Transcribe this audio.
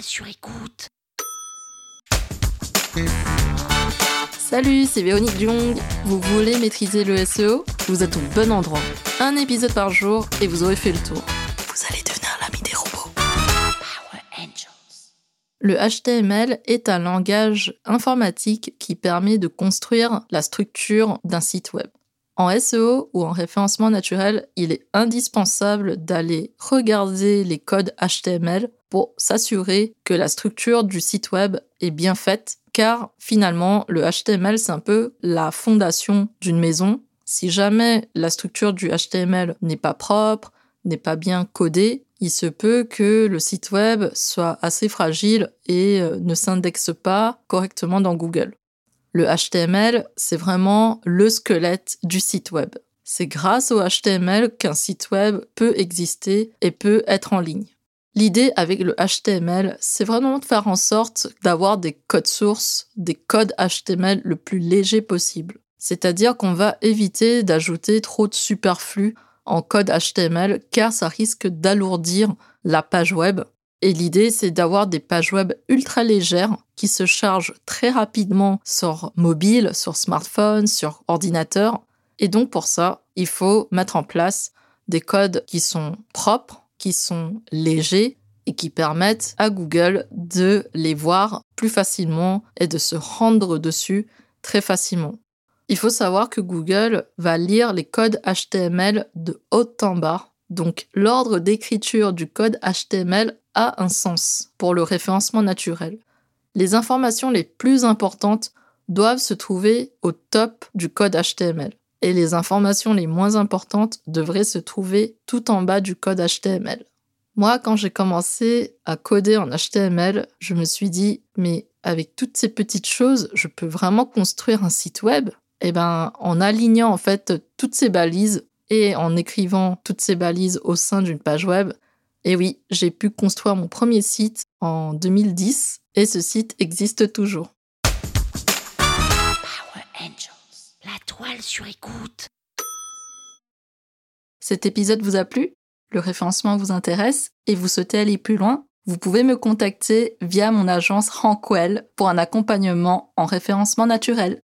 sur écoute. Salut, c'est Véronique Jung. Vous voulez maîtriser le SEO Vous êtes au bon endroit. Un épisode par jour et vous aurez fait le tour. Vous allez devenir l'ami des robots. Power Angels. Le HTML est un langage informatique qui permet de construire la structure d'un site web. En SEO ou en référencement naturel, il est indispensable d'aller regarder les codes HTML pour s'assurer que la structure du site web est bien faite, car finalement, le HTML, c'est un peu la fondation d'une maison. Si jamais la structure du HTML n'est pas propre, n'est pas bien codée, il se peut que le site web soit assez fragile et euh, ne s'indexe pas correctement dans Google. Le HTML, c'est vraiment le squelette du site web. C'est grâce au HTML qu'un site web peut exister et peut être en ligne. L'idée avec le HTML, c'est vraiment de faire en sorte d'avoir des codes sources, des codes HTML le plus léger possible. C'est-à-dire qu'on va éviter d'ajouter trop de superflu en code HTML car ça risque d'alourdir la page web et l'idée, c'est d'avoir des pages web ultra légères qui se chargent très rapidement sur mobile, sur smartphone, sur ordinateur. Et donc pour ça, il faut mettre en place des codes qui sont propres, qui sont légers et qui permettent à Google de les voir plus facilement et de se rendre dessus très facilement. Il faut savoir que Google va lire les codes HTML de haut en bas. Donc l'ordre d'écriture du code HTML a un sens pour le référencement naturel. Les informations les plus importantes doivent se trouver au top du code HTML et les informations les moins importantes devraient se trouver tout en bas du code HTML. Moi, quand j'ai commencé à coder en HTML, je me suis dit, mais avec toutes ces petites choses, je peux vraiment construire un site web? Eh ben, en alignant en fait toutes ces balises et en écrivant toutes ces balises au sein d'une page web, et oui, j'ai pu construire mon premier site en 2010 et ce site existe toujours. Power Angels. La toile sur écoute. Cet épisode vous a plu? Le référencement vous intéresse? Et vous souhaitez aller plus loin? Vous pouvez me contacter via mon agence Rankwell pour un accompagnement en référencement naturel.